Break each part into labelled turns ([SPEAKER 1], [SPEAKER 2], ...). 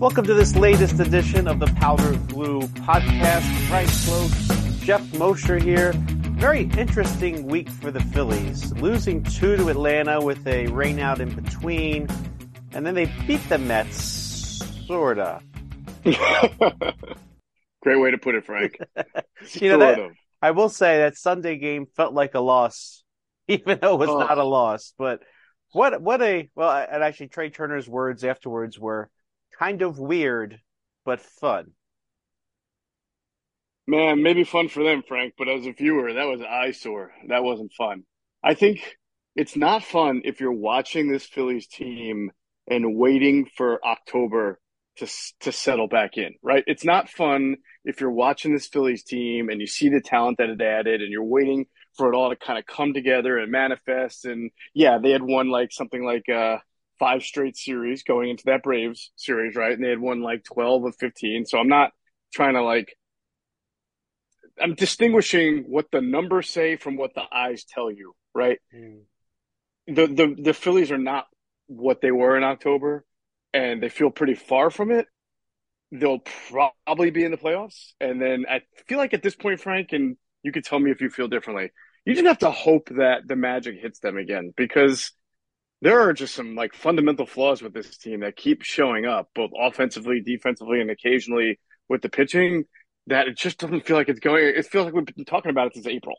[SPEAKER 1] Welcome to this latest edition of the Powder Blue Podcast. Frank Klose, Geoff Mosher here. Very interesting week for the Phillies. Losing two to Atlanta with a rainout in between, and then they beat the Mets, sorta.
[SPEAKER 2] Great way to put it, Frank.
[SPEAKER 1] you know, that, I will say that Sunday game felt like a loss, even though it was oh. not a loss. But what what a well, and actually Trea Turner's words afterwards were kind of weird, but fun.
[SPEAKER 2] Man, maybe fun for them, Frank, but as a viewer, that was eyesore. That wasn't fun. I think it's not fun if you're watching this Phillies team and waiting for October to to settle back in, right? It's not fun if you're watching this Phillies team and you see the talent that it added and you're waiting for it all to kind of come together and manifest. And yeah, they had won like something like uh, five straight series going into that Braves series, right? And they had won like 12 of 15. So I'm not trying to like, I'm distinguishing what the numbers say from what the eyes tell you, right? Mm. The, the, the Phillies are not what they were in October and they feel pretty far from it. They'll probably be in the playoffs. And then I feel like at this point, Frank, and you could tell me if you feel differently, you just have to hope that the magic hits them again because there are just some like fundamental flaws with this team that keep showing up, both offensively, defensively, and occasionally with the pitching. That it just doesn't feel like it's going. It feels like we've been talking about it since April.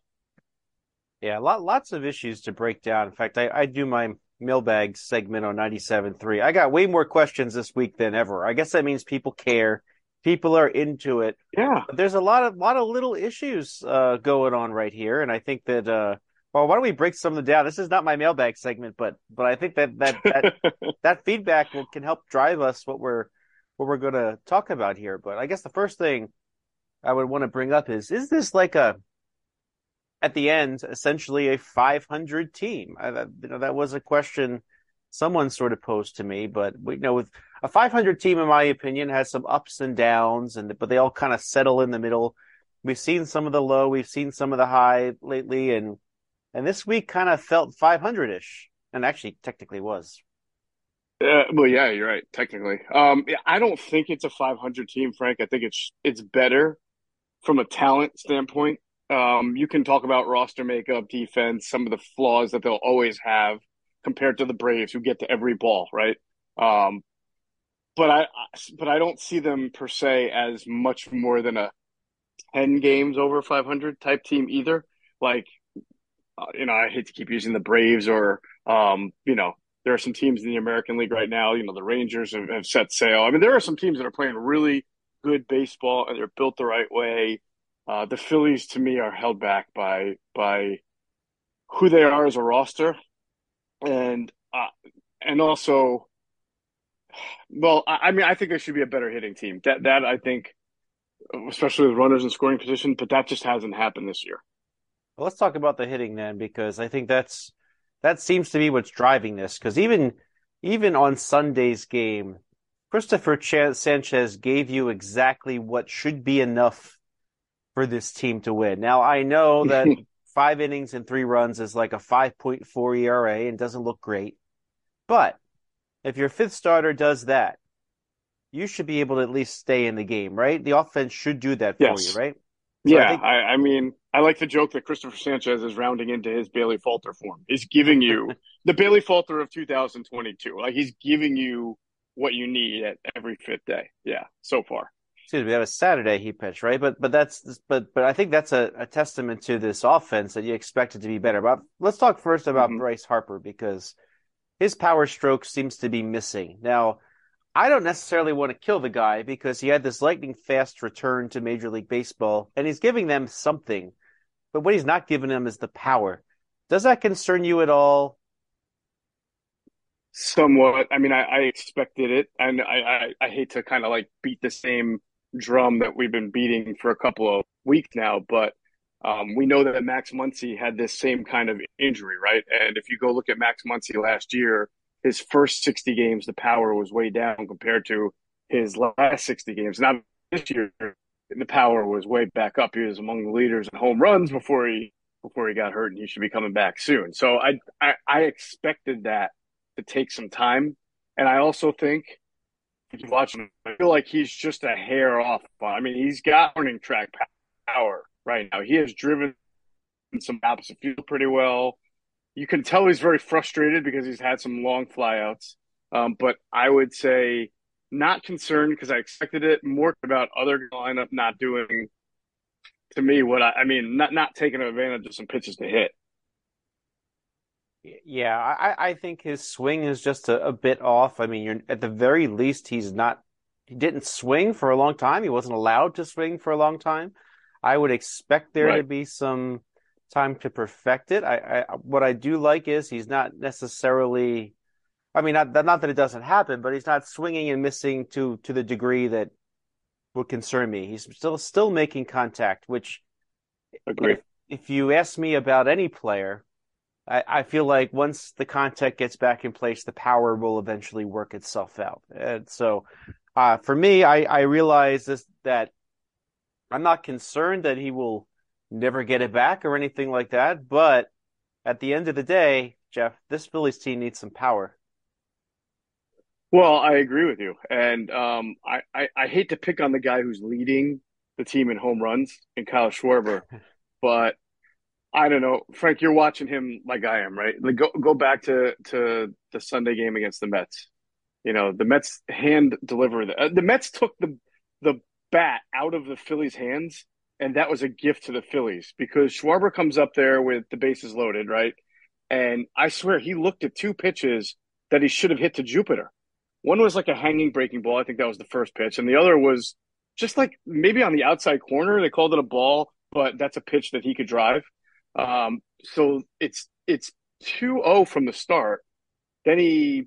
[SPEAKER 1] Yeah, lot, lots of issues to break down. In fact, I, I do my mailbag segment on 97.3. I got way more questions this week than ever. I guess that means people care. People are into it.
[SPEAKER 2] Yeah.
[SPEAKER 1] But there's a lot of lot of little issues uh, going on right here, and I think that uh, well, why don't we break some of them down? This is not my mailbag segment, but but I think that that that, that feedback will, can help drive us what we're what we're going to talk about here. But I guess the first thing I would want to bring up is is this like a at the end essentially a 500 team? I, you know that was a question someone sort of posed to me, but we you know with a 500 team, in my opinion, has some ups and downs, and but they all kind of settle in the middle. We've seen some of the low, we've seen some of the high lately, and and this week kind of felt 500 ish, and actually technically was.
[SPEAKER 2] Uh, well, yeah, you're right. Technically, um, I don't think it's a 500 team, Frank. I think it's it's better from a talent standpoint. Um, you can talk about roster makeup, defense, some of the flaws that they'll always have compared to the Braves, who get to every ball, right? Um, but I, but I don't see them per se as much more than a 10 games over 500 type team either. Like uh, you know, I hate to keep using the Braves or, um, you know, there are some teams in the American League right now. You know, the Rangers have, have, set sail. I mean, there are some teams that are playing really good baseball and they're built the right way. Uh, the Phillies, to me, are held back by by who they are as a roster, and uh, and also, well, I, I mean, I think they should be a better hitting team. That that I think, especially with runners in scoring position, but that just hasn't happened this year.
[SPEAKER 1] Well, let's talk about the hitting then, because I think that's that seems to be what's driving this. Because even even on Sunday's game, Christopher Ch- Sanchez gave you exactly what should be enough for this team to win. Now I know that five innings and three runs is like a 5.4 ERA and doesn't look great, but if your fifth starter does that, you should be able to at least stay in the game, right? The offense should do that for
[SPEAKER 2] yes.
[SPEAKER 1] you, right?
[SPEAKER 2] So yeah, I, think... I, I, mean, I like the joke that Christopher Sanchez is rounding into his Bailey Falter form. He's giving you the Bailey Falter of 2022. Like he's giving you what you need at every fifth day. Yeah, so far.
[SPEAKER 1] Excuse me, that was Saturday he pitched, right? But but that's but but I think that's a, a testament to this offense that you expect it to be better. But let's talk first about mm-hmm. Bryce Harper because his power stroke seems to be missing. Now, I don't necessarily want to kill the guy because he had this lightning fast return to Major League Baseball and he's giving them something. But what he's not giving them is the power. Does that concern you at all?
[SPEAKER 2] Somewhat. I mean, I, I expected it, and I, I, I hate to kind of like beat the same drum that we've been beating for a couple of weeks now, but um, we know that Max Muncy had this same kind of injury, right? And if you go look at Max Muncy last year, his first 60 games, the power was way down compared to his last 60 games. Now this year, the power was way back up. He was among the leaders in home runs before he before he got hurt, and he should be coming back soon. So I I, I expected that to take some time, and I also think if you watch him, I feel like he's just a hair off. I mean, he's got warning track power right now. He has driven some opposite field pretty well. You can tell he's very frustrated because he's had some long flyouts. Um, but I would say not concerned because I expected it. More about other lineup not doing to me what I, I mean, not not taking advantage of some pitches to hit.
[SPEAKER 1] Yeah, I, I think his swing is just a, a bit off. I mean, you're at the very least he's not he didn't swing for a long time. He wasn't allowed to swing for a long time. I would expect there right. to be some time to perfect it. I, I, what I do like is he's not necessarily. I mean, not not that it doesn't happen, but he's not swinging and missing to to the degree that would concern me. He's still still making contact, which
[SPEAKER 2] Agree.
[SPEAKER 1] If, if you ask me about any player, I, I, feel like once the contact gets back in place, the power will eventually work itself out. And so, uh, for me, I, I realize this that I'm not concerned that he will never get it back or anything like that. But at the end of the day, Geoff, this Phillies team needs some power.
[SPEAKER 2] Well, I agree with you, and um, I, I, I hate to pick on the guy who's leading the team in home runs, in Kyle Schwarber, but I don't know, Frank. You're watching him like I am, right? Like go go back to to the Sunday game against the Mets. You know, the Mets hand deliver the uh, the Mets took the the bat out of the Phillies' hands, and that was a gift to the Phillies because Schwarber comes up there with the bases loaded, right? And I swear he looked at two pitches that he should have hit to Jupiter. One was like a hanging breaking ball. I think that was the first pitch. And the other was just like maybe on the outside corner. They called it a ball, but that's a pitch that he could drive. Um, so it's it's 2-0 from the start. Then he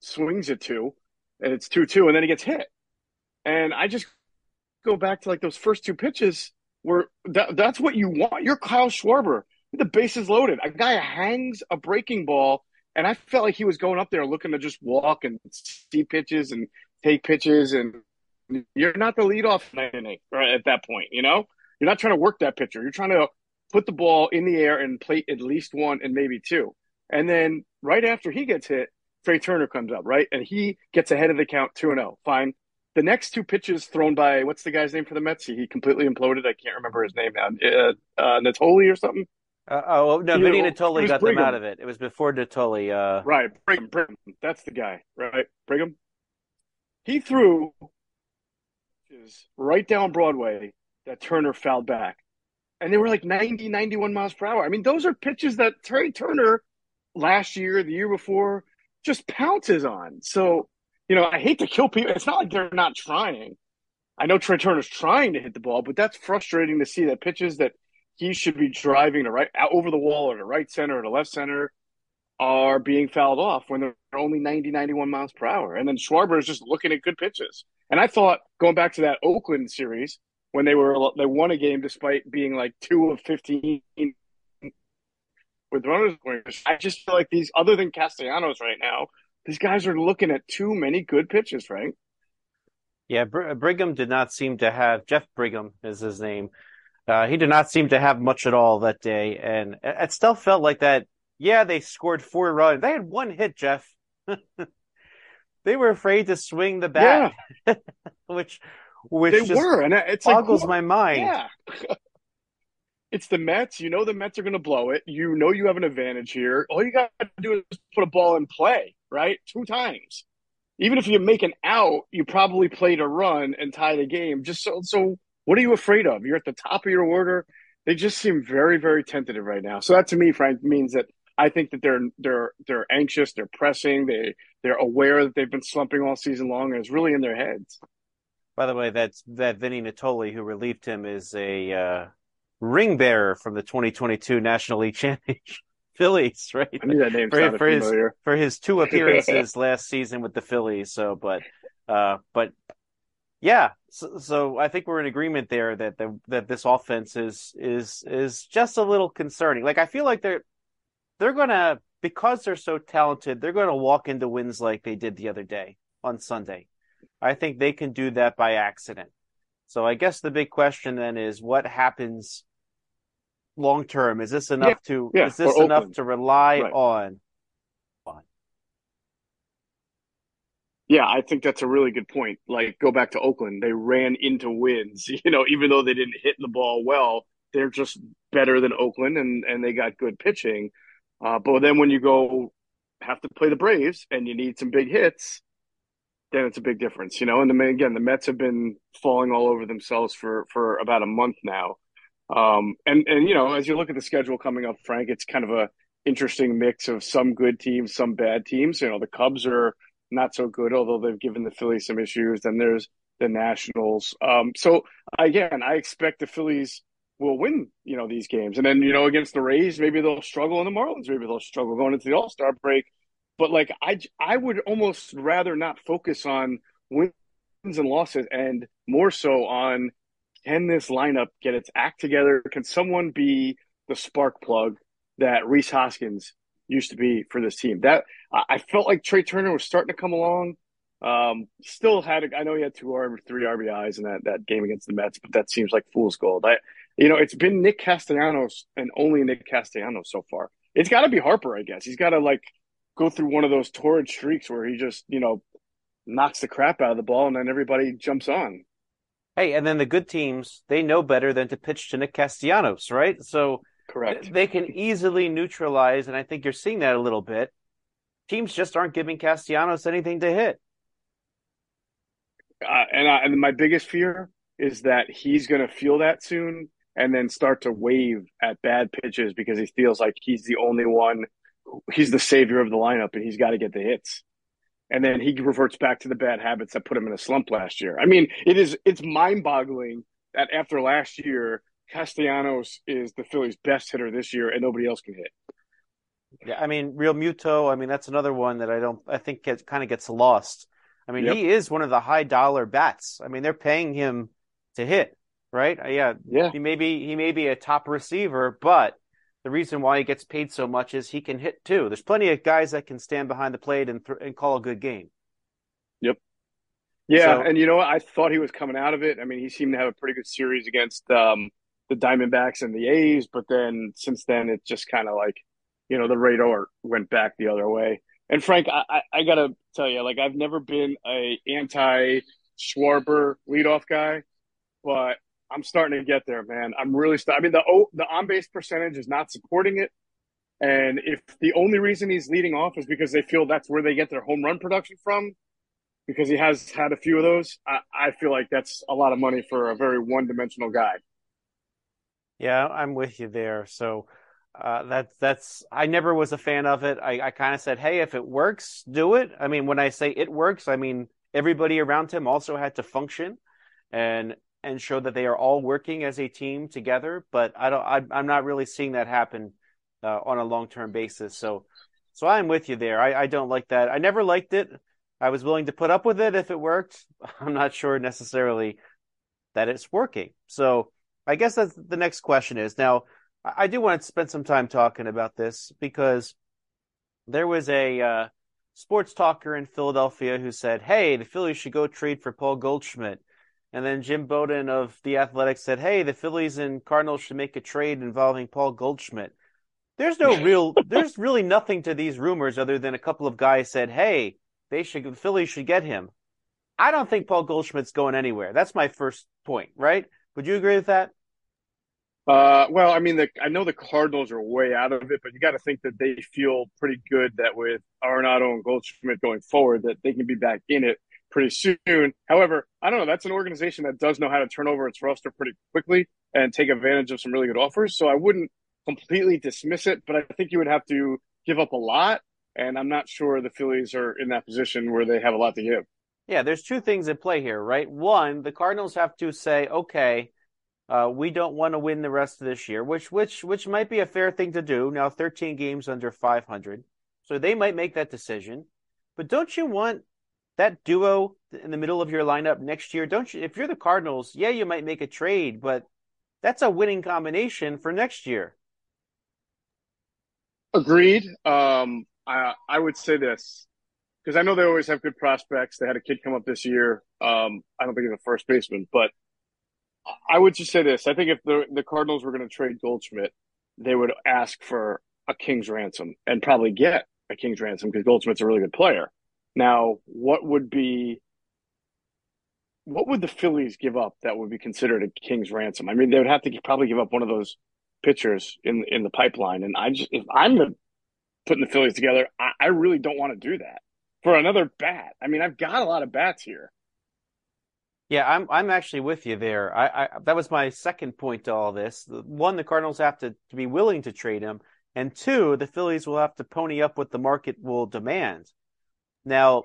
[SPEAKER 2] swings it two, and it's 2-2, and then he gets hit. And I just go back to like those first two pitches where that, that's what you want. You're Kyle Schwarber. The bases loaded. A guy hangs a breaking ball, and I felt like he was going up there looking to just walk and see pitches and take pitches. And you're not the leadoff inning right at that point. You know, you're not trying to work that pitcher. You're trying to put the ball in the air and play at least one and maybe two. And then right after he gets hit, Trea Turner comes up, right? And he gets ahead of the count 2 0. Fine. The next two pitches thrown by what's the guy's name for the Mets? He completely imploded. I can't remember his name now. Uh, uh, Nittoli or something.
[SPEAKER 1] Uh, oh no, Vinny Nittoli got Brigham. them out of it. It was before Nittoli. Uh...
[SPEAKER 2] Right, Brigham, Brigham. That's the guy. Right, Brigham. He threw right down Broadway that Turner fouled back, and they were like 90, 91 miles per hour. I mean, those are pitches that Trea Turner last year, the year before, just pounces on. So you know, I hate to kill people. It's not like they're not trying. I know Trea Turner's trying to hit the ball, but that's frustrating to see that pitches that he should be driving to right over the wall or to right center or to left center are being fouled off when they're only 90, 91 miles per hour. And then Schwarber is just looking at good pitches. And I thought going back to that Oakland series when they were they won a game despite being like two of 15 with runners. I just feel like these other than Castellanos right now these guys are looking at too many good pitches, Frank.
[SPEAKER 1] Yeah, Br- Brigham did not seem to have Jeff Brigham is his name. Uh, he did not seem to have much at all that day, and it still felt like that. Yeah, they scored four runs. They had one hit, Geoff. they were afraid to swing the bat, yeah. which which
[SPEAKER 2] they were, and it's
[SPEAKER 1] boggles
[SPEAKER 2] like,
[SPEAKER 1] my mind.
[SPEAKER 2] Yeah. it's the Mets. You know the Mets are going to blow it. You know you have an advantage here. All you got to do is put a ball in play right? Two times. Even if you make an out, you probably played a run and tie the game. Just so, so what are you afraid of? You're at the top of your order. They just seem very, very tentative right now. So that to me, Frank, means that I think that they're they're they're anxious, they're pressing, they they're aware that they've been slumping all season long, and it's really in their heads.
[SPEAKER 1] By the way, that's that Vinny Nittoli who relieved him is a uh, ring bearer from the 2022 National League Championship. Phillies, right?
[SPEAKER 2] I knew that name
[SPEAKER 1] for, for his for his two appearances last season with the Phillies. So, but uh, but yeah, so, so I think we're in agreement there that the, that this offense is is is just a little concerning. Like I feel like they're they're gonna because they're so talented, they're gonna walk into wins like they did the other day on Sunday. I think they can do that by accident. So I guess the big question then is what happens long term? Is this enough
[SPEAKER 2] Yeah,
[SPEAKER 1] to
[SPEAKER 2] yeah,
[SPEAKER 1] is this enough
[SPEAKER 2] Oakland.
[SPEAKER 1] to rely
[SPEAKER 2] Right.
[SPEAKER 1] on?
[SPEAKER 2] Yeah, I think that's a really good point. Like, go back to Oakland. They ran into wins, you know, even though they didn't hit the ball well, they're just better than Oakland and, and they got good pitching. Uh, but then when you go have to play the Braves and you need some big hits, then it's a big difference, you know. And the, again, the Mets have been falling all over themselves for, for about a month now. Um, and, and, you know, as you look at the schedule coming up, Frank, it's kind of a interesting mix of some good teams, some bad teams. You know, the Cubs are not so good, although they've given the Phillies some issues. Then there's the Nationals. Um, so again, I expect the Phillies will win, you know, these games. And then, you know, against the Rays, maybe they'll struggle, and the Marlins, maybe they'll struggle going into the All Star break. But like, I, I would almost rather not focus on wins and losses and more so on can this lineup get its act together? Can someone be the spark plug that Rhys Hoskins used to be for this team? That I felt like Trea Turner was starting to come along. Um, still had, I know he had two or three RBIs in that, that game against the Mets, but that seems like fool's gold. I, you know, it's been Nick Castellanos and only Nick Castellanos so far. It's got to be Harper, I guess. He's got to like go through one of those torrid streaks where he just, you know, knocks the crap out of the ball and then everybody jumps on.
[SPEAKER 1] Hey, and then the good teams, they know better than to pitch to Nick Castellanos, right? So
[SPEAKER 2] Correct.
[SPEAKER 1] th- they can easily neutralize, and I think you're seeing that a little bit. Teams just aren't giving Castellanos anything to hit.
[SPEAKER 2] uh, and I, and my biggest fear is that he's going to feel that soon and then start to wave at bad pitches because he feels like he's the only one, he's the savior of the lineup and he's got to get the hits. And then he reverts back to the bad habits that put him in a slump last year. I mean, it is it's mind boggling that after last year, Castellanos is the Phillies' best hitter this year and nobody else can hit.
[SPEAKER 1] Yeah, I mean, Realmuto, I mean, that's another one that I don't, I think gets, kind of gets lost. I mean,
[SPEAKER 2] Yep.
[SPEAKER 1] he is one of the high dollar bats. I mean, they're paying him to hit, right? Yeah,
[SPEAKER 2] Yeah.
[SPEAKER 1] he may be, he may be a top receiver, but the reason why he gets paid so much is he can hit too. There's plenty of guys that can stand behind the plate and, th- and call a good game. Yep.
[SPEAKER 2] Yeah,
[SPEAKER 1] So-
[SPEAKER 2] and you know what? I thought he was coming out of it. I mean, he seemed to have a pretty good series against um, the Diamondbacks and the A's, but then since then, it just kind of like, you know, the radar went back the other way. And Frank, I, I, I gotta tell you, like, I've never been a anti Schwarber leadoff guy, but I'm starting to get there, man. I'm really. St- I mean, the the on base percentage is not supporting it. And if the only reason he's leading off is because they feel that's where they get their home run production from, because he has had a few of those, I, I feel like that's a lot of money for a very one dimensional guy.
[SPEAKER 1] Yeah, I'm with you there. So uh, that's that's I never was a fan of it. I, I kind of said, hey, if it works, do it. I mean, when I say it works, I mean everybody around him also had to function and and show that they are all working as a team together. But I don't. I, I'm not really seeing that happen uh, on a long term basis. So so I'm with you there. I, I don't like that. I never liked it. I was willing to put up with it if it worked. I'm not sure necessarily that it's working. So I guess that's the next question is now I I do want to spend some time talking about this because there was a uh, sports talker in Philadelphia who said, "Hey, the Phillies should go trade for Paul Goldschmidt." And then Jim Bowden of the Athletics said, "Hey, the Phillies and Cardinals should make a trade involving Paul Goldschmidt." There's no real there's really nothing to these rumors other than a couple of guys said, "Hey, they should the Phillies should get him." I don't think Paul Goldschmidt's going anywhere. That's my first point, right? Would you agree with that?
[SPEAKER 2] Uh, well, I mean, the, I know the Cardinals are way out of it, but you got to think that they feel pretty good that with Arenado and Goldschmidt going forward, that they can be back in it pretty soon. However, I don't know. That's an organization that does know how to turn over its roster pretty quickly and take advantage of some really good offers. So I wouldn't completely dismiss it, but I think you would have to give up a lot. And I'm not sure the Phillies are in that position where they have a lot to give.
[SPEAKER 1] Yeah, there's two things at play here, right? One, the Cardinals have to say, okay, uh, we don't want to win the rest of this year, which which which might be a fair thing to do. Now, 13 games under 500, so they might make that decision. But don't you want that duo in the middle of your lineup next year? Don't you? If you're the Cardinals, yeah, you might make a trade, but that's a winning combination for next year.
[SPEAKER 2] Agreed. Um, I I would say this because I know they always have good prospects. They had a kid come up this year. Um, I don't think he's a first baseman, but I would just say this. I think if the the Cardinals were going to trade Goldschmidt, they would ask for a king's ransom and probably get a king's ransom because Goldschmidt's a really good player. Now, what would be what would the Phillies give up that would be considered a king's ransom? I mean, they would have to probably give up one of those pitchers in in the pipeline. And I just if I'm the, putting the Phillies together, I, I really don't want to do that for another bat. I mean, I've got a lot of bats here.
[SPEAKER 1] Yeah, I'm I'm actually with you there. I, I that was my second point to all this. One, the Cardinals have to, to be willing to trade him, and two, the Phillies will have to pony up what the market will demand. Now,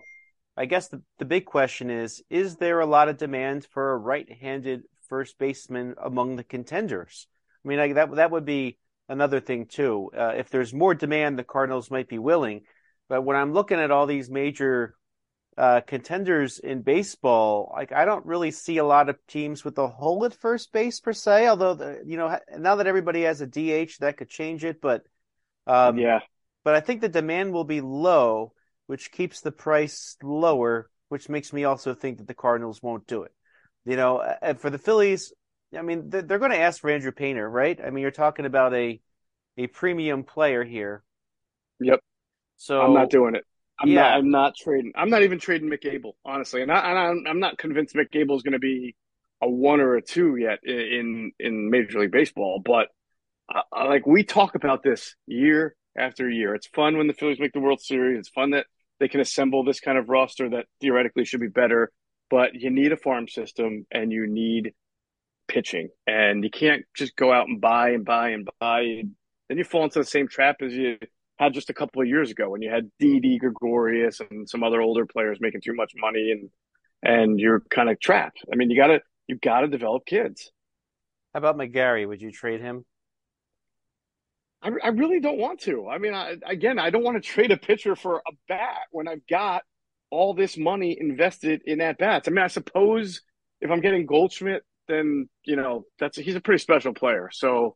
[SPEAKER 1] I guess the, the big question is: Is there a lot of demand for a right-handed first baseman among the contenders? I mean, like that that would be another thing too. Uh, if there's more demand, the Cardinals might be willing. But when I'm looking at all these major uh, contenders in baseball, like I don't really see a lot of teams with a hole at first base per se. Although the, you know now that everybody has a DH, that could change it. But
[SPEAKER 2] um, yeah,
[SPEAKER 1] but I think the demand will be low, which keeps the price lower, which makes me also think that the Cardinals won't do it. You know, for the Phillies, I mean, they're, they're going to ask for Andrew Painter, right? I mean, you're talking about a a premium player here.
[SPEAKER 2] Yep.
[SPEAKER 1] So
[SPEAKER 2] I'm not doing it. I'm yeah. not. I'm not trading. I'm not even trading Mick Abel, honestly. And, I, am I'm not convinced Mick Abel is going to be a one or a two yet in in Major League Baseball. But uh, like we talk about this year after year. It's fun when the Phillies make the World Series. It's fun that they can assemble this kind of roster that theoretically should be better. But you need a farm system, and you need pitching, and you can't just go out and buy and buy and buy. Then you fall into the same trap as you had just a couple of years ago when you had Didi Gregorius and some other older players making too much money, and and you're kind of trapped. I mean, you gotta you gotta develop kids.
[SPEAKER 1] How about McGarry? Would you trade him?
[SPEAKER 2] I, I really don't want to. I mean, I, again, I don't want to trade a pitcher for a bat when I've got all this money invested in at bats. I mean, I suppose if I'm getting Goldschmidt then you know that's he's a pretty special player. So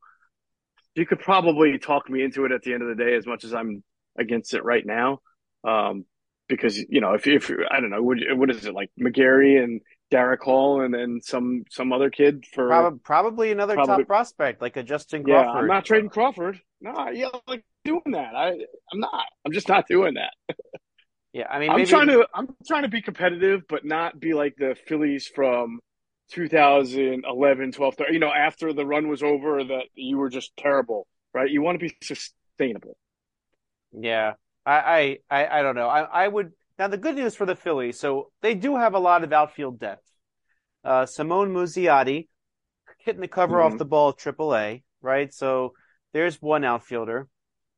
[SPEAKER 2] you could probably talk me into it at the end of the day, as much as I'm against it right now. Um, because you know, if if I don't know, what, what is it like McGarry and Darick Hall and then some some other kid for
[SPEAKER 1] probably, probably another probably, top prospect like a Justin Crawford.
[SPEAKER 2] Yeah, I'm not trading Crawford. No, yeah, like doing that. I I'm not. I'm just not doing that.
[SPEAKER 1] yeah, I mean,
[SPEAKER 2] I'm trying to I'm trying to be competitive, but not be like the Phillies from 2011, 12, 13, you know, after the run was over, that you were just terrible, right? You want to be sustainable.
[SPEAKER 1] Yeah, I, I, I don't know. I, I would now. The good news for the Phillies, so they do have a lot of outfield depth. Uh, Simon Muzziotti hitting the cover mm-hmm. off the ball at AAA, right? So there's one outfielder.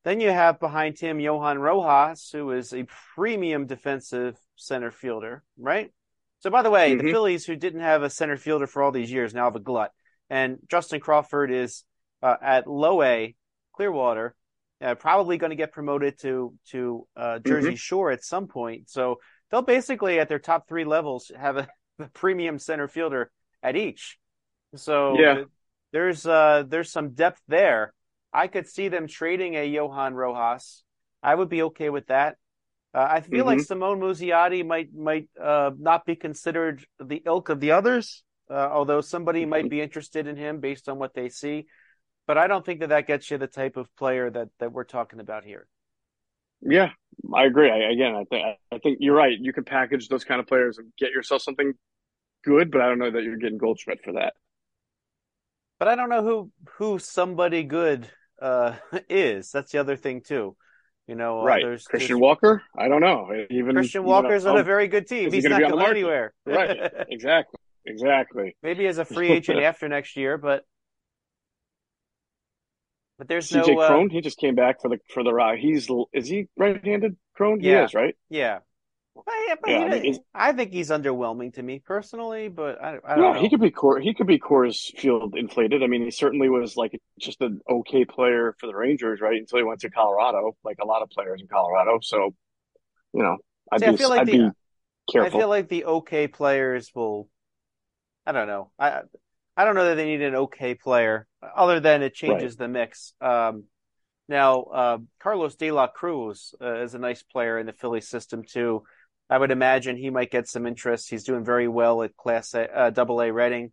[SPEAKER 1] Then you have behind him Johan Rojas, who is a premium defensive center fielder, right? So, by the way, mm-hmm. the Phillies, who didn't have a center fielder for all these years, now have a glut. And Justin Crawford is uh, at low A, Clearwater, uh, probably going to get promoted to to uh, Jersey mm-hmm. Shore at some point. So they'll basically, at their top three levels, have a, a premium center fielder at each. So
[SPEAKER 2] yeah.
[SPEAKER 1] there's uh, there's some depth there. I could see them trading a Johan Rojas. I would be okay with that. Uh, I feel mm-hmm. like Simon Muzziotti might might uh, not be considered the ilk of the others, uh, although somebody mm-hmm. might be interested in him based on what they see. But I don't think that that gets you the type of player that that we're talking about here.
[SPEAKER 2] Yeah, I agree. I, again, I think I think you're right. You can package those kind of players and get yourself something good, but I don't know that you're getting Goldschmidt for that.
[SPEAKER 1] But I don't know who who somebody good uh, is. That's the other thing too. You know,
[SPEAKER 2] uh, right? Uh, there's, Christian there's... Walker. I don't know. Even
[SPEAKER 1] Christian Walker's on a very good team. He's he not going anywhere.
[SPEAKER 2] right. Exactly. Exactly.
[SPEAKER 1] Maybe as a free agent after next year, but But there's
[SPEAKER 2] CJ
[SPEAKER 1] no uh,
[SPEAKER 2] Cron. He just came back for the for the rock. He's is he right-handed? Cron. He is right.
[SPEAKER 1] Yeah. Yeah, but
[SPEAKER 2] Yeah, I mean,
[SPEAKER 1] I think he's underwhelming to me personally, but I, I don't
[SPEAKER 2] Yeah,
[SPEAKER 1] know.
[SPEAKER 2] he could be core. He could be Coors Field inflated. I mean, he certainly was like just an okay player for the Rangers, right? Until he went to Colorado, like a lot of players in Colorado. So, you know, I'd
[SPEAKER 1] See, I
[SPEAKER 2] be
[SPEAKER 1] feel like
[SPEAKER 2] I'd
[SPEAKER 1] the-
[SPEAKER 2] be
[SPEAKER 1] I feel like the okay players will. I don't know. I I don't know that they need an okay player other than it changes the mix. Um, now uh, Carlos De La Cruz uh, is a nice player in the Philly system too. I would imagine he might get some interest. He's doing very well at Class A, uh, Double A Reading.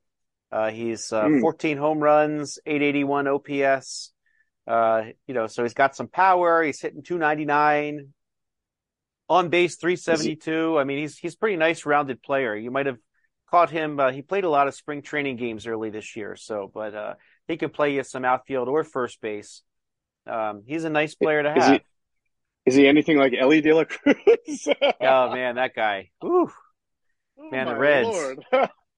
[SPEAKER 1] Uh, he's uh,
[SPEAKER 2] Hmm.
[SPEAKER 1] 14 home runs, 881 OPS. Uh, you know, so he's got some power. He's hitting 299 on base 372. I mean, he's he's a pretty nice rounded player. You might have caught him. Uh, he played a lot of spring training games early this year, so but uh, he can play you some outfield or first base. Um, he's a nice player to
[SPEAKER 2] Is
[SPEAKER 1] have.
[SPEAKER 2] he is he anything like Elly De La Cruz?
[SPEAKER 1] Oh man, that guy. Whew.
[SPEAKER 2] Oh,
[SPEAKER 1] man, the Reds.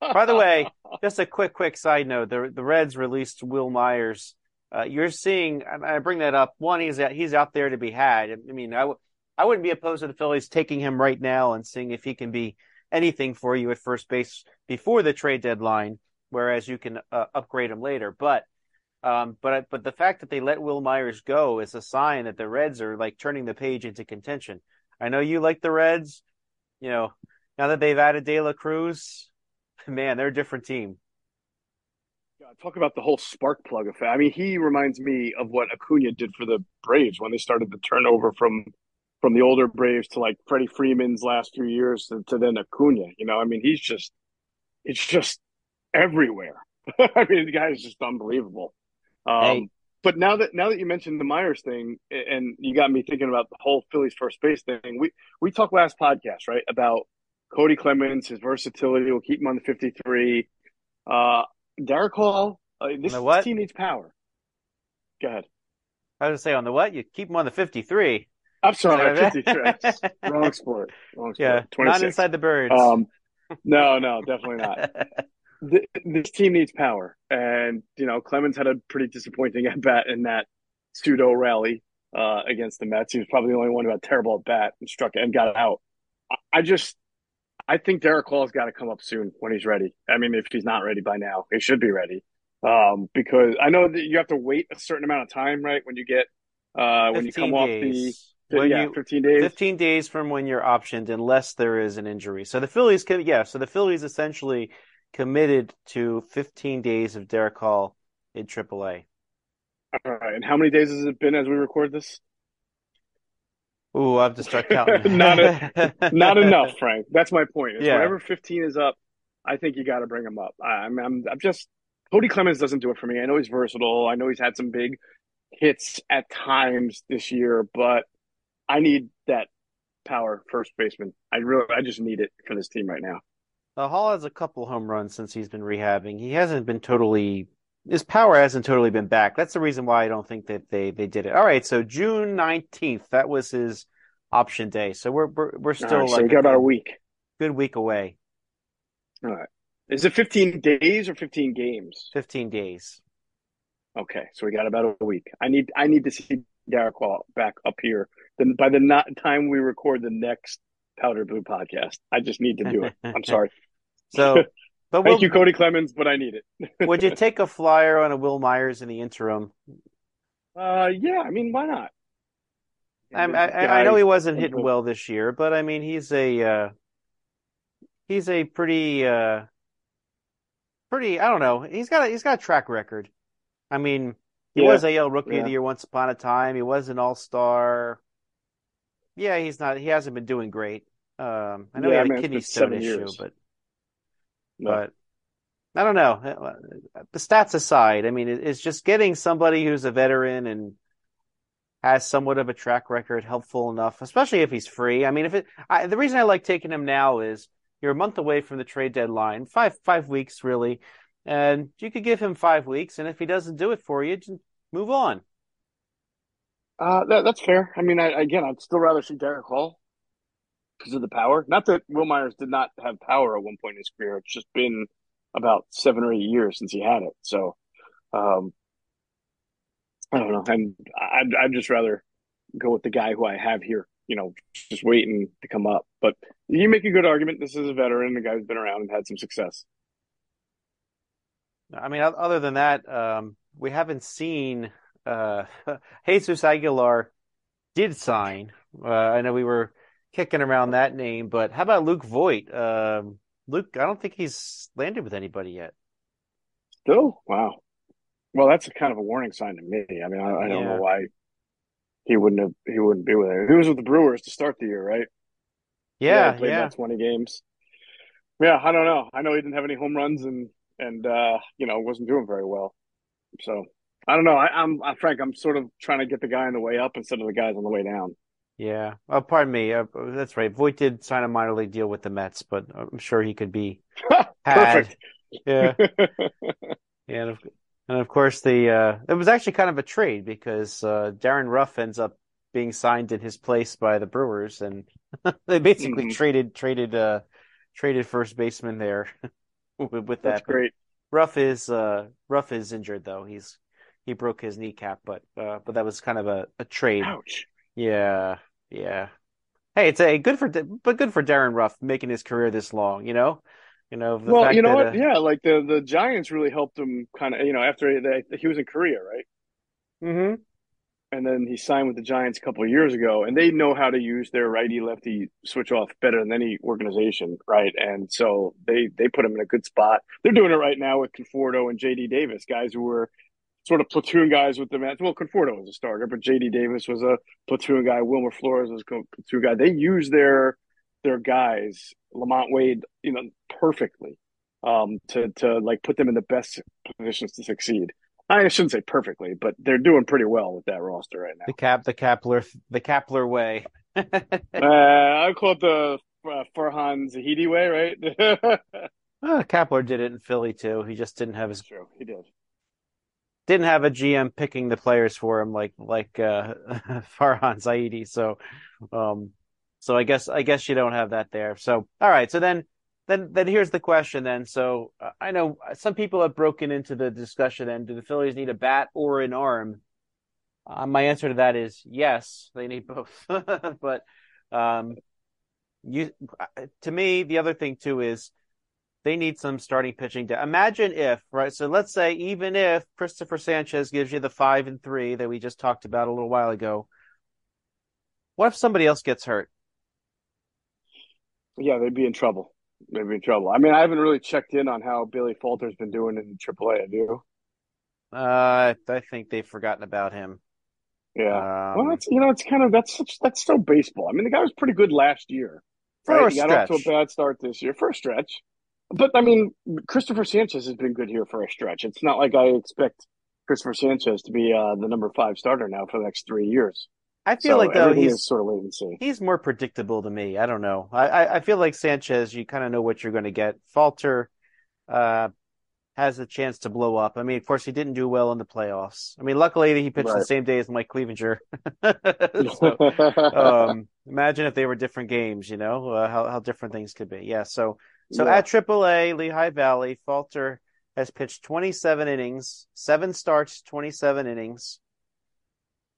[SPEAKER 1] By the way, just a quick, quick side note: the the Reds released Wil Myers. Uh, you're seeing, I bring that up. One, he's out, he's out there to be had. I mean, I w- I wouldn't be opposed to the Phillies taking him right now and seeing if he can be anything for you at first base before the trade deadline. Whereas you can uh, upgrade him later. But um, but but the fact that they let Wil Myers go is a sign that the Reds are like turning the page into contention. I know you like the Reds. You know, now that they've added De La Cruz, man, they're a different team.
[SPEAKER 2] God, talk about the whole spark plug effect. I mean, he reminds me of what Acuna did for the Braves when they started the turnover from from the older Braves to like Freddie Freeman's last few years to, to then Acuna. You know, I mean, he's just it's just everywhere. I mean, the guy is just unbelievable. Um,
[SPEAKER 1] Hey.
[SPEAKER 2] But now that now that you mentioned the Myers thing, and you got me thinking about the whole Phillies first base thing, we we talked last podcast right about Cody Clemens, his versatility. We'll keep him on the fifty three. Uh, Darick Hall, uh, this
[SPEAKER 1] what?
[SPEAKER 2] team needs power. Go ahead.
[SPEAKER 1] I was gonna say on the what? You keep him on the fifty-three.
[SPEAKER 2] I'm sorry,
[SPEAKER 1] Sorry.
[SPEAKER 2] 53. Wrong sport. Wrong sport.
[SPEAKER 1] Yeah, not inside the birds.
[SPEAKER 2] Um, no, no, definitely not. Th- this team needs power, and you know Clemens had a pretty disappointing at bat in that pseudo rally uh, against the Mets. He was probably the only one who had terrible at bat and struck and got out. I, I just, I think Darick Hall's got to come up soon when he's ready. I mean, if he's not ready by now, he should be ready. Um, because I know that you have to wait a certain amount of time, right? When you get uh, when you
[SPEAKER 1] 15
[SPEAKER 2] come off the
[SPEAKER 1] When
[SPEAKER 2] yeah,
[SPEAKER 1] you-
[SPEAKER 2] 15 days.
[SPEAKER 1] 15 days from when you're optioned unless there is an injury. So the Phillies can, yeah, so the Phillies essentially committed to 15 days of Darick Hall in AAA.
[SPEAKER 2] All right. And how many days has it been as we record this?
[SPEAKER 1] Ooh, I have to start counting.
[SPEAKER 2] Not Not enough, Frank. That's my point.
[SPEAKER 1] Yeah.
[SPEAKER 2] Whenever 15 is up, I think you got to bring him up. I, I'm, I'm, I'm just Cody Clemens doesn't do it for me. I know he's versatile. I know he's had some big hits at times this year, but I need that power first baseman. I really, I just need it for this team right now.
[SPEAKER 1] Uh, Hall has a couple home runs since he's been rehabbing. He hasn't been totally his power hasn't totally been back. That's the reason why I don't think that they they did it. All right, so June 19th, that was his option day. So we're we're, we're still
[SPEAKER 2] right, so
[SPEAKER 1] like
[SPEAKER 2] we got about a week.
[SPEAKER 1] good week away.
[SPEAKER 2] All right. Is it 15 days or 15 games?
[SPEAKER 1] 15 days.
[SPEAKER 2] Okay, so we got about a week. I need I need to see Darick Hall back up here. Then by the not time we record the next Powder Blue podcast, I just need to do it. I'm sorry.
[SPEAKER 1] So, but
[SPEAKER 2] Thank
[SPEAKER 1] will,
[SPEAKER 2] you, Cody Clemens, but I need it.
[SPEAKER 1] would you take a flyer on a Wil Myers in the interim?
[SPEAKER 2] Uh, yeah. I mean, why not?
[SPEAKER 1] I, I, I know he wasn't hitting well this year, but I mean he's a uh, he's a pretty uh, pretty. I don't know. He's got a, he's got a track record. I mean, he
[SPEAKER 2] Yeah.
[SPEAKER 1] was AL Rookie
[SPEAKER 2] Yeah.
[SPEAKER 1] of the Year once upon a time. He was an All Star. Yeah, he's not. He hasn't been doing great. Um, I know
[SPEAKER 2] Yeah,
[SPEAKER 1] he
[SPEAKER 2] I
[SPEAKER 1] had
[SPEAKER 2] mean,
[SPEAKER 1] a kidney stone issue,
[SPEAKER 2] years.
[SPEAKER 1] but
[SPEAKER 2] No.
[SPEAKER 1] but I don't know. The stats aside, I mean, it- it's just getting somebody who's a veteran and has somewhat of a track record helpful enough, especially if he's free. I mean, if it, I, the reason I like taking him now is you're a month away from the trade deadline, five five weeks really, and you could give him five weeks, and if he doesn't do it for you, just move on.
[SPEAKER 2] Uh, that, that's fair. I mean, I, again, I'd still rather see Darick Hall because of the power. Not that Wil Myers did not have power at one point in his career. It's just been about seven or eight years since he had it. So, um, I don't know, and I'd I'd just rather go with the guy who I have here. You know, just waiting to come up. But you make a good argument. This is a veteran, the guy who's been around and had some success.
[SPEAKER 1] I mean, other than that, um, we haven't seen uh, Jesus Aguilar did sign. Uh, I know we were kicking around that name, but how about Luke Voit? Um, Luke, I don't think he's landed with anybody yet.
[SPEAKER 2] Still, wow. Well, that's a kind of a warning sign to me. I mean, I, I don't know why he wouldn't have. He wouldn't be with it. He was with the Brewers to start the year, right?
[SPEAKER 1] Yeah,
[SPEAKER 2] yeah. Played
[SPEAKER 1] yeah.
[SPEAKER 2] about twenty games. Yeah, I don't know. I know he didn't have any home runs and and uh, you know wasn't doing very well. So I don't know. I, am Frank. I'm sort of trying to get the guy on the way up instead of the guys on the way down.
[SPEAKER 1] Yeah. Oh, pardon me. Uh, that's right. Voit did sign a minor league deal with the Mets, but I'm sure he could be
[SPEAKER 2] perfect.
[SPEAKER 1] Yeah. yeah. And of, and of course, the uh, it was actually kind of a trade because uh, Darin Ruf ends up being signed in his place by the Brewers, and they basically mm-hmm. traded traded uh, traded first baseman there with, with that.
[SPEAKER 2] That's great.
[SPEAKER 1] Ruf is uh, Ruf is injured though. He's he broke his kneecap, but uh, but that was kind of a, a trade.
[SPEAKER 2] Ouch.
[SPEAKER 1] Yeah, yeah. Hey, it's a good for but good for Darin Ruf making his career this long. You know, you know.
[SPEAKER 2] well, you know that, what? Uh, yeah, like the the Giants really helped him kind of. You know, after he, he was in Korea, right?
[SPEAKER 1] Mm-hmm.
[SPEAKER 2] And then he signed with the Giants a couple of years ago, and they know how to use their righty lefty switch off better than any organization, right? And so they they put him in a good spot. They're doing it right now with Conforto and J.D. Davis, guys who were sort of platoon guys with the match. Well, Conforto was a starter, but J.D. Davis was a platoon guy. Wilmer Flores was a platoon guy. They use their their guys, LaMonte Wade, you know, perfectly um, to to like put them in the best positions to succeed. I shouldn't say perfectly, but they're doing pretty well with that roster right now.
[SPEAKER 1] The cap, the Kapler, the Kapler way.
[SPEAKER 2] uh, I call it the uh, Farhan Zaidi way, right?
[SPEAKER 1] uh, Kapler did it in Philly too. He just didn't have his.
[SPEAKER 2] True, he did
[SPEAKER 1] didn't have a GM picking the players for him like like uh, Farhan Zaidi. So, um, so I guess I guess you don't have that there. So all right. So then then then here's the question. Then so uh, I know some people have broken into the discussion. And do the Phillies need a bat or an arm? Uh, my answer to that is yes. They need both. but um, you to me the other thing too is they need some starting pitching. To, imagine if, right? So let's say even if Christopher Sanchez gives you the five and three that we just talked about a little while ago, what if somebody else gets hurt?
[SPEAKER 2] Yeah, they'd be in trouble. They'd be in trouble. I mean, I haven't really checked in on how Bailey Falter's been doing in AAA. Have you?
[SPEAKER 1] Uh, I think they've forgotten about him.
[SPEAKER 2] Yeah. Um, well, that's you know, it's kind of that's that's still baseball. I mean, the guy was pretty good last year.
[SPEAKER 1] Right? He got
[SPEAKER 2] off to a bad start this year. First stretch. But I mean, Christopher Sanchez has been good here for a stretch. It's not like I expect Christopher Sanchez to be uh, the number five starter now for the next three years.
[SPEAKER 1] I feel so like though he's
[SPEAKER 2] sort of see.
[SPEAKER 1] He's more predictable to me. I don't know. I I, I feel like Sanchez, you kind of know what you're going to get. Falter uh, has a chance to blow up. I mean, of course, he didn't do well in the playoffs. I mean, luckily he pitched right. the same day as Mike Clevinger. so, um, imagine if they were different games. You know uh, how how different things could be. Yeah. So so yeah. at AAA, Lehigh Valley, Falter has pitched 27 innings, seven starts, 27 innings,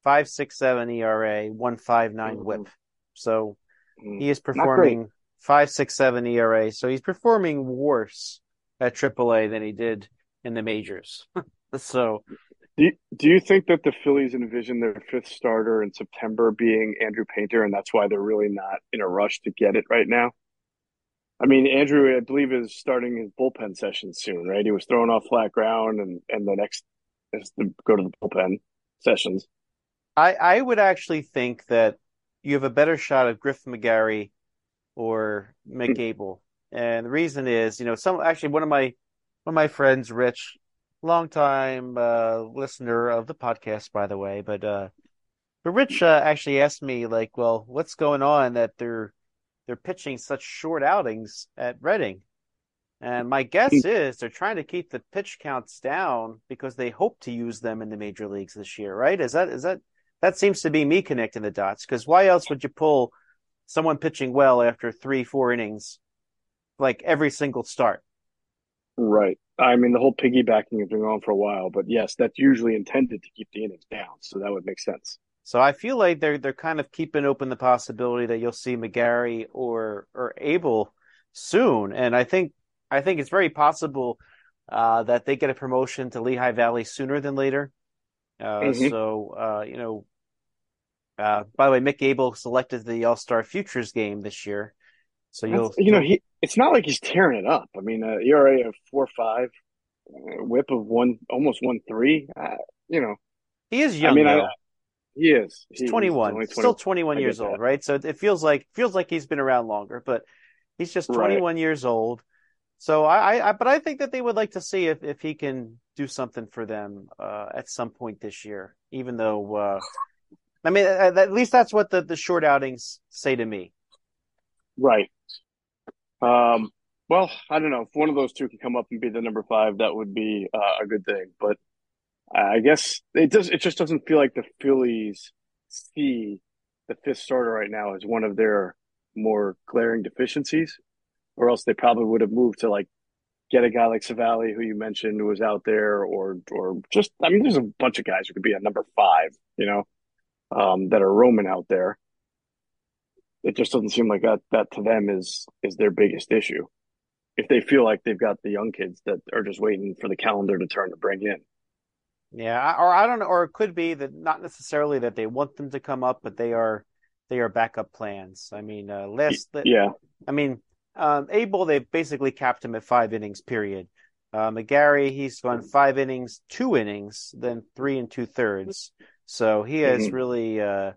[SPEAKER 1] five six seven ERA, one five nine mm-hmm. WHIP. So mm-hmm. he is performing five six seven ERA. So he's performing worse at AAA than he did in the majors. so.
[SPEAKER 2] Do you, do you think that the Phillies envision their fifth starter in September being Andrew Painter, and that's why they're really not in a rush to get it right now? I mean, Andrew, I believe, is starting his bullpen session soon, right? He was throwing off flat ground, and and the next is to go to the bullpen sessions.
[SPEAKER 1] I I would actually think that you have a better shot of Griff McGarry or Mick hmm. And the reason is, you know, some actually one of my one of my friends, Rich, longtime uh, listener of the podcast, by the way, but uh, but Rich uh, actually asked me like, well, what's going on that they're they're pitching such short outings at Reading. And my guess hmm. is they're trying to keep the pitch counts down because they hope to use them in the major leagues this year, right? Is that is that that seems to be me connecting the dots? Because why else would you pull someone pitching well after three, four innings, like every single start?
[SPEAKER 2] Right. I mean, the whole piggybacking has been going on for a while, but yes, that's usually intended to keep the innings down, so that would make sense.
[SPEAKER 1] So I feel like they're they're kind of keeping open the possibility that you'll see McGarry or or Abel soon, and I think I think it's very possible uh, that they get a promotion to Lehigh Valley sooner than later. Uh, mm-hmm. So uh, you know, uh, by the way, Mick Abel selected the All Star Futures game this year. So you'll
[SPEAKER 2] you know he it's not like he's tearing it up. I mean, uh, ERA of four five, uh, WHIP of one almost one three. Uh, you know,
[SPEAKER 1] he is young. I mean, I,
[SPEAKER 2] he is.
[SPEAKER 1] He's he, 21, 20, still 21 years old, right? So it feels like feels like he's been around longer, but he's just 21 right. years old. So I, I, but I think that they would like to see if if he can do something for them uh, at some point this year. Even though, uh, I mean, at least that's what the the short outings say to me.
[SPEAKER 2] Right. Um, well, I don't know. If one of those two can come up and be the number five, that would be uh, a good thing. But I guess it does. It just doesn't feel like the Phillies see the fifth starter right now as one of their more glaring deficiencies, or else they probably would have moved to like get a guy like Savali, who you mentioned, was out there, or or just I mean, there's a bunch of guys who could be a number five, you know, um, that are roaming out there it just doesn't seem like that that to them is is their biggest issue. If they feel like they've got the young kids that are just waiting for the calendar to turn to bring in.
[SPEAKER 1] Yeah, or I don't know, or it could be that not necessarily that they want them to come up, but they are they are backup plans. I mean, uh, last
[SPEAKER 2] yeah,
[SPEAKER 1] I mean, um, Abel they basically capped him at five innings. Period. Uh, McGarry he's gone five innings, two innings, then three and two thirds. So he has mm-hmm. really, uh,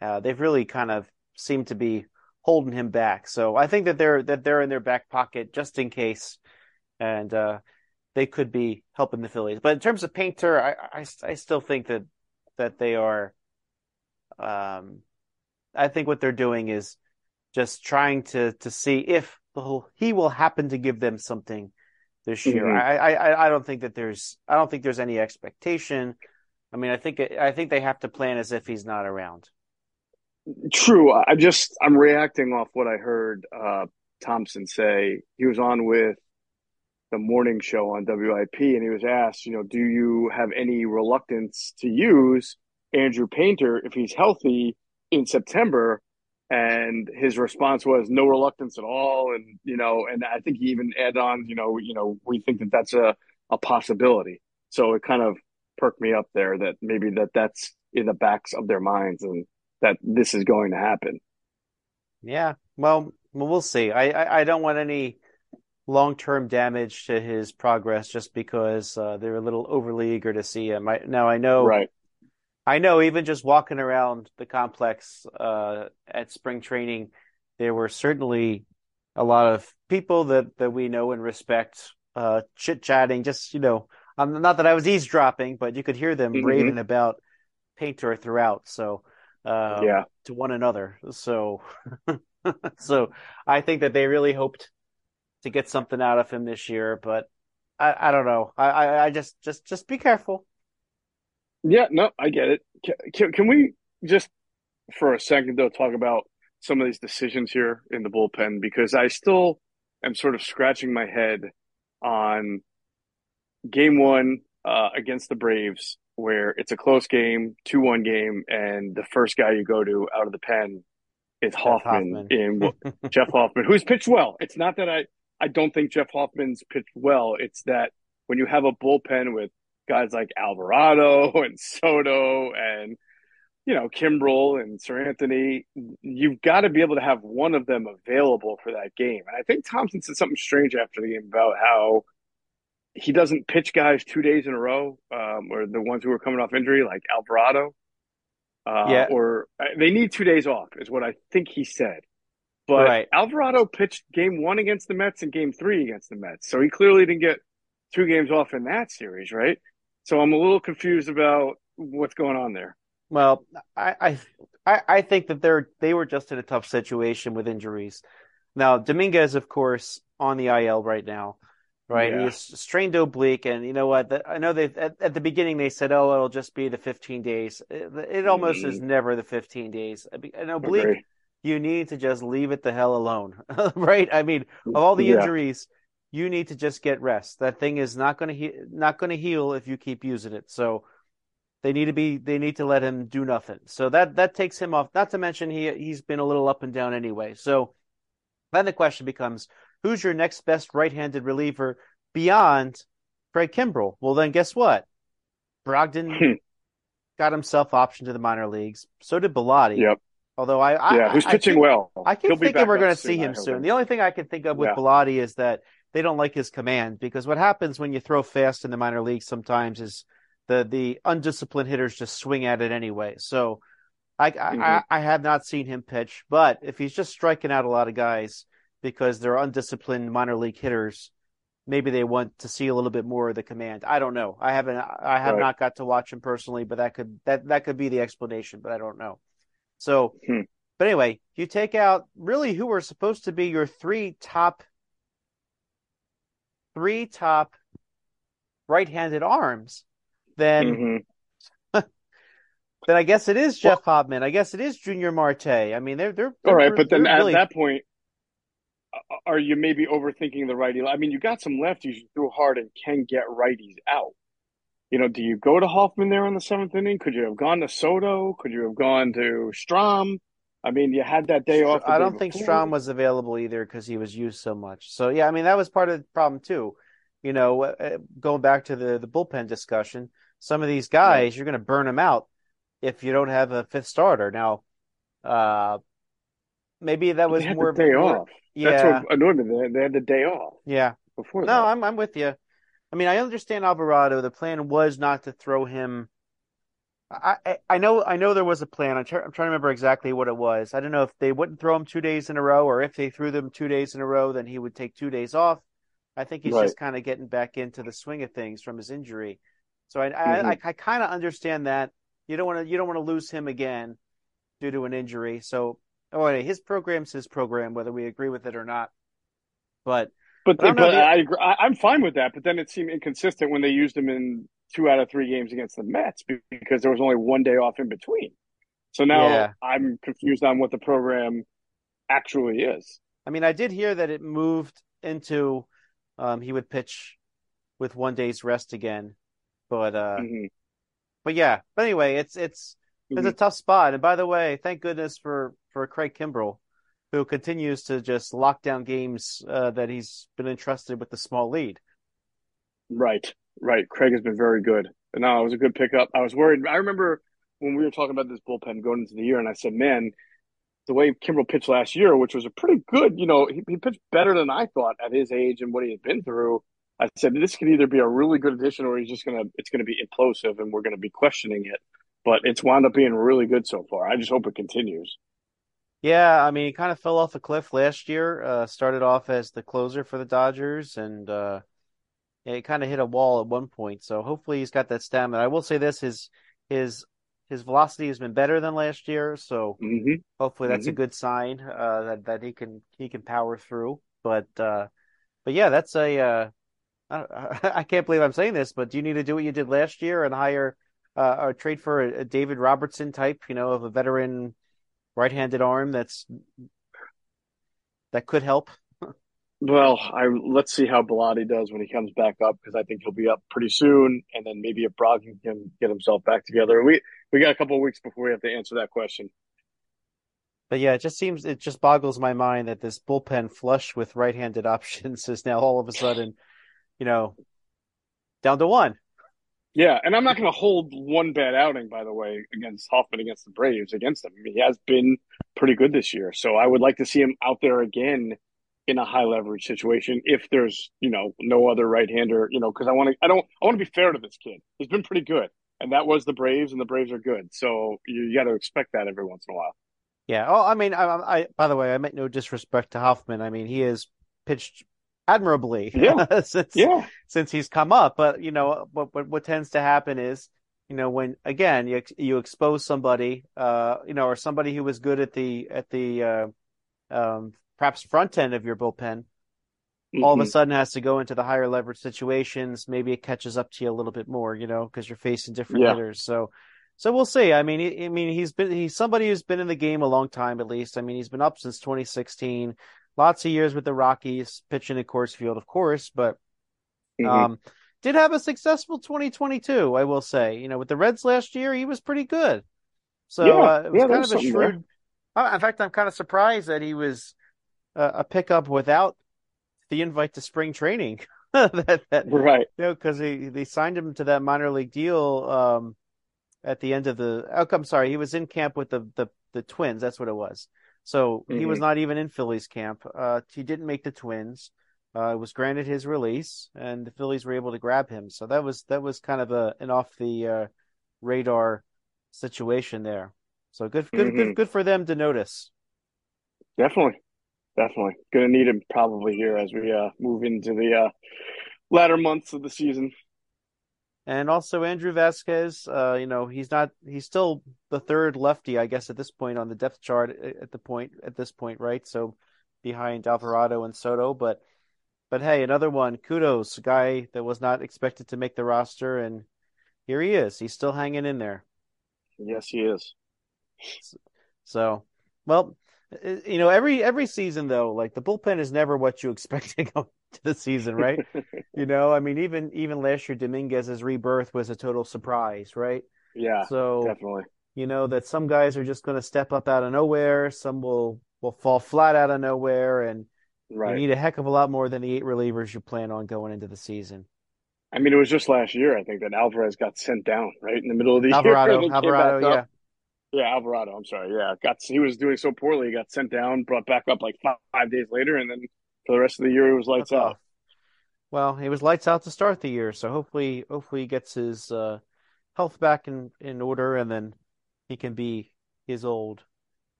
[SPEAKER 1] uh, they've really kind of seemed to be holding him back. So I think that they're that they're in their back pocket just in case, and uh, they could be helping the Phillies. But in terms of Painter, I, I, I still think that that they are. Um, I think what they're doing is just trying to to see if whole, he will happen to give them something this year. Mm-hmm. I, I I don't think that there's I don't think there's any expectation. I mean, I think I think they have to plan as if he's not around.
[SPEAKER 2] True. I just I'm reacting off what I heard uh, Thomson say. He was on with the morning show on WIP, and he was asked, you know, do you have any reluctance to use Andrew Painter if he's healthy in September? And his response was no reluctance at all, and you know, and I think he even added on, you know, you know, we think that that's a a possibility. So it kind of perked me up there that maybe that that's in the backs of their minds and that this is going to happen.
[SPEAKER 1] Yeah, well, we'll see. I, I, I don't want any long term damage to his progress just because uh, they're a little overly eager to see him. I, now I know,
[SPEAKER 2] right?
[SPEAKER 1] I know. Even just walking around the complex uh, at spring training, there were certainly a lot of people that that we know and respect uh, chit chatting. Just you know, um, not that I was eavesdropping, but you could hear them mm-hmm. raving about Painter throughout. So uh,
[SPEAKER 2] yeah.
[SPEAKER 1] to one another. So, so I think that they really hoped to get something out of him this year, but I, I don't know. I, I, I just, just, just be careful.
[SPEAKER 2] Yeah, no, I get it. Can, can we just for a second though talk about some of these decisions here in the bullpen because I still am sort of scratching my head on game one uh, against the Braves where it's a close game, two one game, and the first guy you go to out of the pen is Hoffman, Hoffman. in Jeff Hoffman, who's pitched well. It's not that I I don't think Jeff Hoffman's pitched well. It's that when you have a bullpen with guys like Alvarado and Soto and you know Kimbrel and Seranthony, you've got to be able to have one of them available for that game. And I think Thomson said something strange after the game about how he doesn't pitch guys two days in a row, um, or the ones who are coming off injury, like Alvarado. Uh, yeah. Or uh, they need two days off, is what I think he said. But right. Alvarado pitched game one against the Mets and game three against the Mets. So he clearly didn't get two games off in that series, right? So I'm a little confused about what's going on there.
[SPEAKER 1] Well, I, I, I think that they're they were just in a tough situation with injuries. Now Dominguez, of course, on the IL right now right? Yeah. He's strained oblique, and you know what? The, I know they at, at, the beginning they said, "Oh, it'll just be the 15 days." It, it almost mm-hmm. is never the 15 days. An oblique. You need to just leave it the hell alone, right? I mean, of all the yeah. injuries you need to just get rest. That thing is not going to he- not going to heal if you keep using it. So they need to be they need to let him do nothing. So that that takes him off. Not to mention he he's been a little up and down anyway. So then the question becomes, who's your next best right-handed reliever beyond Craig Kimbrel? Well, then guess what? Brogdon
[SPEAKER 2] Hmm.
[SPEAKER 1] got himself optioned to the minor leagues. So did Bellatti.
[SPEAKER 2] Yep.
[SPEAKER 1] Although I, I
[SPEAKER 2] yeah, who's
[SPEAKER 1] I
[SPEAKER 2] pitching
[SPEAKER 1] think-
[SPEAKER 2] well.
[SPEAKER 1] I keep
[SPEAKER 2] He'll
[SPEAKER 1] thinking we're going to see him soon. The only thing I can think of with
[SPEAKER 2] Yeah.
[SPEAKER 1] Bellatti is that they don't like his command because what happens when you throw fast in the minor leagues sometimes is the the undisciplined hitters just swing at it anyway. So I I,
[SPEAKER 2] Mhm.
[SPEAKER 1] I, I have not seen him pitch, but if he's just striking out a lot of guys because they're undisciplined minor league hitters, maybe they want to see a little bit more of the command. I don't know. I haven't I have
[SPEAKER 2] Right.
[SPEAKER 1] not got to watch him personally, but that could that that could be the explanation, but I don't know. So
[SPEAKER 2] Hmm.
[SPEAKER 1] but anyway, you take out really who were supposed to be your three top three top right-handed arms, then
[SPEAKER 2] Mhm.
[SPEAKER 1] then I guess it is Jeff Hoffman. I guess it is Yunior Marte. I mean, they're they're,
[SPEAKER 2] All right,
[SPEAKER 1] they're-
[SPEAKER 2] but then at
[SPEAKER 1] really-
[SPEAKER 2] that point, are you maybe overthinking the righty? I mean, you got some lefties you threw hard and can get righties out. You know, do you go to Hoffman there in the seventh inning? Could you have gone to Soto? Could you have gone to Strahm? I mean, you had that day off.
[SPEAKER 1] I
[SPEAKER 2] day
[SPEAKER 1] don't think. Strahm was available either because he was used so much. So yeah, I mean that was part of the problem too. You know, uh, going back to the the bullpen discussion, some of these guys you're going to burn them out if you don't have a fifth starter. Now, uh, maybe that was more
[SPEAKER 2] day
[SPEAKER 1] more-
[SPEAKER 2] off.
[SPEAKER 1] Yeah,
[SPEAKER 2] That's what annoyed me. They, they had the day off
[SPEAKER 1] yeah.
[SPEAKER 2] before
[SPEAKER 1] No,
[SPEAKER 2] that.
[SPEAKER 1] I'm I'm with you. I mean, I understand Alvarado. The plan was not to throw him. I I, I know I know there was a plan. I'm, try, I'm trying to remember exactly what it was. I don't know if they wouldn't throw him two days in a row, or if they threw them two days in a row, then he would take two days off. I think he's
[SPEAKER 2] Right.
[SPEAKER 1] just kind of getting back into the swing of things from his injury. So I I,
[SPEAKER 2] Mhm.
[SPEAKER 1] I, I kind of understand that. You don't want to you don't want to lose him again due to an injury. So oh, anyway, his program's his program, whether we agree with it or not. But
[SPEAKER 2] But, but,
[SPEAKER 1] but
[SPEAKER 2] I agree. I, am fine with that. But then it seemed inconsistent when they used him in two out of three games against the Mets because there was only one day off in between. So now
[SPEAKER 1] Yeah.
[SPEAKER 2] I'm confused on what the program actually is.
[SPEAKER 1] I mean, I did hear that it moved into um, he would pitch with one day's rest again, but uh,
[SPEAKER 2] Mhm.
[SPEAKER 1] but yeah. But anyway, it's it's it's a
[SPEAKER 2] Mhm.
[SPEAKER 1] tough spot. And by the way, thank goodness for for Craig Kimbrel, who continues to just lock down games uh, that he's been entrusted with the small lead.
[SPEAKER 2] Right, right. Craig has been very good. And no, it was a good pickup. I was worried. I remember when we were talking about this bullpen going into the year, and I said, man, the way Kimbrel pitched last year, which was a pretty good, you know, he, he pitched better than I thought at his age and what he had been through. I said this could either be a really good addition or he's just gonna it's gonna be implosive and we're gonna be questioning it. But it's wound up being really good so far. I just hope it continues.
[SPEAKER 1] Yeah, I mean, he kind of fell off a cliff last year. Uh, started off as the closer for the Dodgers, and uh, he kind of hit a wall at one point. So hopefully he's got that stamina. I will say this: his his his velocity has been better than last year. So
[SPEAKER 2] hmm
[SPEAKER 1] hopefully that's a good sign uh, that that he can he can power through. But uh, but yeah, that's a uh, I, I can't believe I'm saying this, but do you need to do what you did last year and hire uh, or trade for a, a David Robertson type, you know, of a veteran right-handed arm that's that could help?
[SPEAKER 2] Well, I let's see how Bellatti does when he comes back up because I think he'll be up pretty soon, and then maybe if Brogdon can get himself back together. We we got a couple of weeks before we have to answer that question.
[SPEAKER 1] But yeah, it just seems it just boggles my mind that this bullpen flush with right-handed options is now all of a sudden, you know, down to one.
[SPEAKER 2] Yeah, and I'm not going to hold one bad outing, by the way, against Hoffman against the Braves against him. He has been pretty good this year, so I would like to see him out there again in a high leverage situation if there's you know no other right hander, you know, because I want to I don't I want to be fair to this kid. He's been pretty good, and that was the Braves, and the Braves are good, so you, you got to expect that every once in a while.
[SPEAKER 1] Yeah. Oh, I mean, I, I by the way, I meant no disrespect to Hoffman. I mean, he has pitched admirably
[SPEAKER 2] Yeah.
[SPEAKER 1] since
[SPEAKER 2] Yeah,
[SPEAKER 1] since he's come up. But you know, what what, what tends to happen is, you know, when again you you expose somebody, uh, you know, or somebody who was good at the at the uh, um, perhaps front end of your bullpen, all of a
[SPEAKER 2] Mhm.
[SPEAKER 1] sudden has to go into the higher leverage situations. Maybe it catches up to you a little bit more, you know, because you're facing different
[SPEAKER 2] Yeah.
[SPEAKER 1] hitters. So, so we'll see. I mean, I mean, he's been he's somebody who's been in the game a long time, at least. I mean, he's been up since 2016. Lots of years with the Rockies, pitching at Coors Field, of course, but
[SPEAKER 2] Mhm.
[SPEAKER 1] um, did have a successful 2022. I will say, you know, with the Reds last year, he was pretty good. So
[SPEAKER 2] Yeah,
[SPEAKER 1] uh, it was
[SPEAKER 2] yeah,
[SPEAKER 1] kind of a
[SPEAKER 2] something there.
[SPEAKER 1] shrewd. Uh, in fact, I'm kind of surprised that he was uh, a pickup without the invite to spring training. that, that
[SPEAKER 2] right.
[SPEAKER 1] you know, because they they signed him to that minor league deal um, at the end of the. Oh, I'm sorry, he was in camp with the the, the Twins. That's what it was. So he was
[SPEAKER 2] Mhm.
[SPEAKER 1] not even in Phillies camp. Uh, he didn't make the Twins. Uh, was granted his release, and the Phillies were able to grab him. So that was that was kind of a an off the uh, radar situation there. So good, good, good,
[SPEAKER 2] Mhm.
[SPEAKER 1] good for them to notice.
[SPEAKER 2] Definitely. Definitely. Gonna need him probably here as we uh move into the uh latter months of the season.
[SPEAKER 1] And also Andrew Vasquez, uh, you know, he's not he's still the third lefty, I guess, at this point on the depth chart at the point at this point, right? So behind Alvarado and Soto, but but hey, another one, kudos, guy that was not expected to make the roster and here he is. He's still hanging in there.
[SPEAKER 2] Yes, he is.
[SPEAKER 1] So, well, uh, you know, every every season though, like the bullpen is never what you expect to go to the season, right? You know, I mean, even even last year, Dominguez's rebirth was a total surprise, right?
[SPEAKER 2] Yeah,
[SPEAKER 1] So,
[SPEAKER 2] definitely.
[SPEAKER 1] you know, that some guys are just going to step up out of nowhere, some will will fall flat out of nowhere, and you need a heck of a lot more than the eight relievers you plan on going into the season.
[SPEAKER 2] I mean, it was just last year, I think, that Alvarez got sent down right in the middle of the year.
[SPEAKER 1] Alvarado,
[SPEAKER 2] came
[SPEAKER 1] Alvarado, yeah.
[SPEAKER 2] up. Yeah, Alvarado. I'm sorry. Yeah, got he was doing so poorly, he got sent down, brought back up like five, five days later, and then for the rest of the year, it was lights out.
[SPEAKER 1] Well, he was lights out to start the year, so hopefully, hopefully he gets his uh, health back in in order, and then he can be his old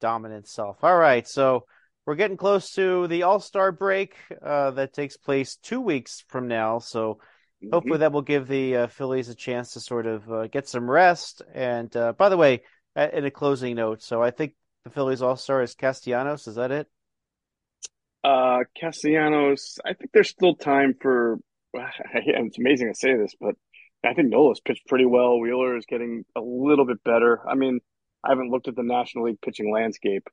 [SPEAKER 1] dominant self. All right, so we're getting close to the All Star break uh, that takes place two weeks from now. So hopefully that will give the uh, Phillies a chance to sort of uh, get some rest. And uh, by the way, in a closing note, so I think the Phillies All Star is Castellanos. Is that it?
[SPEAKER 2] Uh, Castellanos, I think there's still time for. It's amazing to say this, but I think Nola's pitched pretty well. Wheeler is getting a little bit better. I mean, I haven't looked at the National League pitching landscape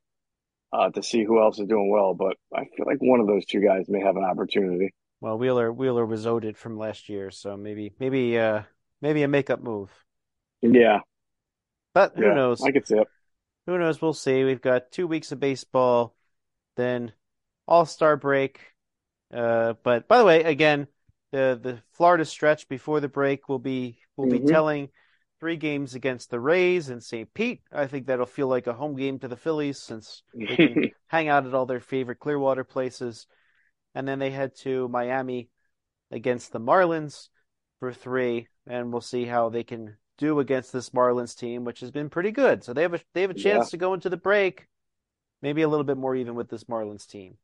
[SPEAKER 2] uh, to see who else is doing well, but I feel like one of those two guys may have an opportunity.
[SPEAKER 1] Well, Wheeler Wheeler was owed from last year, so maybe maybe uh maybe a makeup move.
[SPEAKER 2] Yeah,
[SPEAKER 1] But who
[SPEAKER 2] yeah,
[SPEAKER 1] knows?
[SPEAKER 2] I could see it.
[SPEAKER 1] Who knows? We'll see. We've got two weeks of baseball, then All-Star break. Uh, but by the way, again, the the Florida stretch before the break will be will be
[SPEAKER 2] Mhm.
[SPEAKER 1] telling three games against the Rays and St. Pete. I think that'll feel like a home game to the Phillies since they can hang out at all their favorite Clearwater places. And then they head to Miami against the Marlins for three, and we'll see how they can do against this Marlins team, which has been pretty good. So they have a they have a chance
[SPEAKER 2] Yeah.
[SPEAKER 1] to go into the break, maybe a little bit more even with this Marlins team.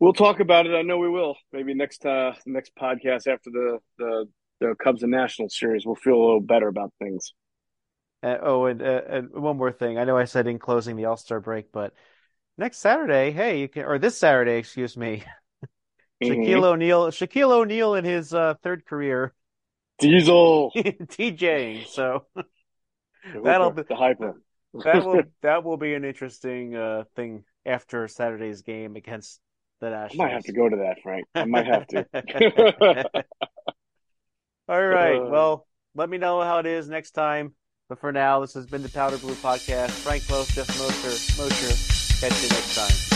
[SPEAKER 2] We'll talk about it. I know we will. Maybe next uh next podcast after the the the Cubs and Nationals series, we'll feel a little better about things.
[SPEAKER 1] Uh, oh, and, uh, and one more thing. I know I said in closing the All Star break, but next Saturday, hey, you can or this Saturday, excuse me,
[SPEAKER 2] Mhm.
[SPEAKER 1] Shaquille O'Neal, Shaquille O'Neal in his uh, third career,
[SPEAKER 2] Diesel,
[SPEAKER 1] DJing. So That'll be-
[SPEAKER 2] the hyper.
[SPEAKER 1] that will that will be an interesting uh, thing after Saturday's game against the
[SPEAKER 2] I might have to go to that, Frank. I might have to.
[SPEAKER 1] All right.
[SPEAKER 2] Uh.
[SPEAKER 1] Well, let me know how it is next time. But for now, this has been the Powder Blue Podcast. Frank Klose, Geoff Mosher, Mosher. Catch you next time.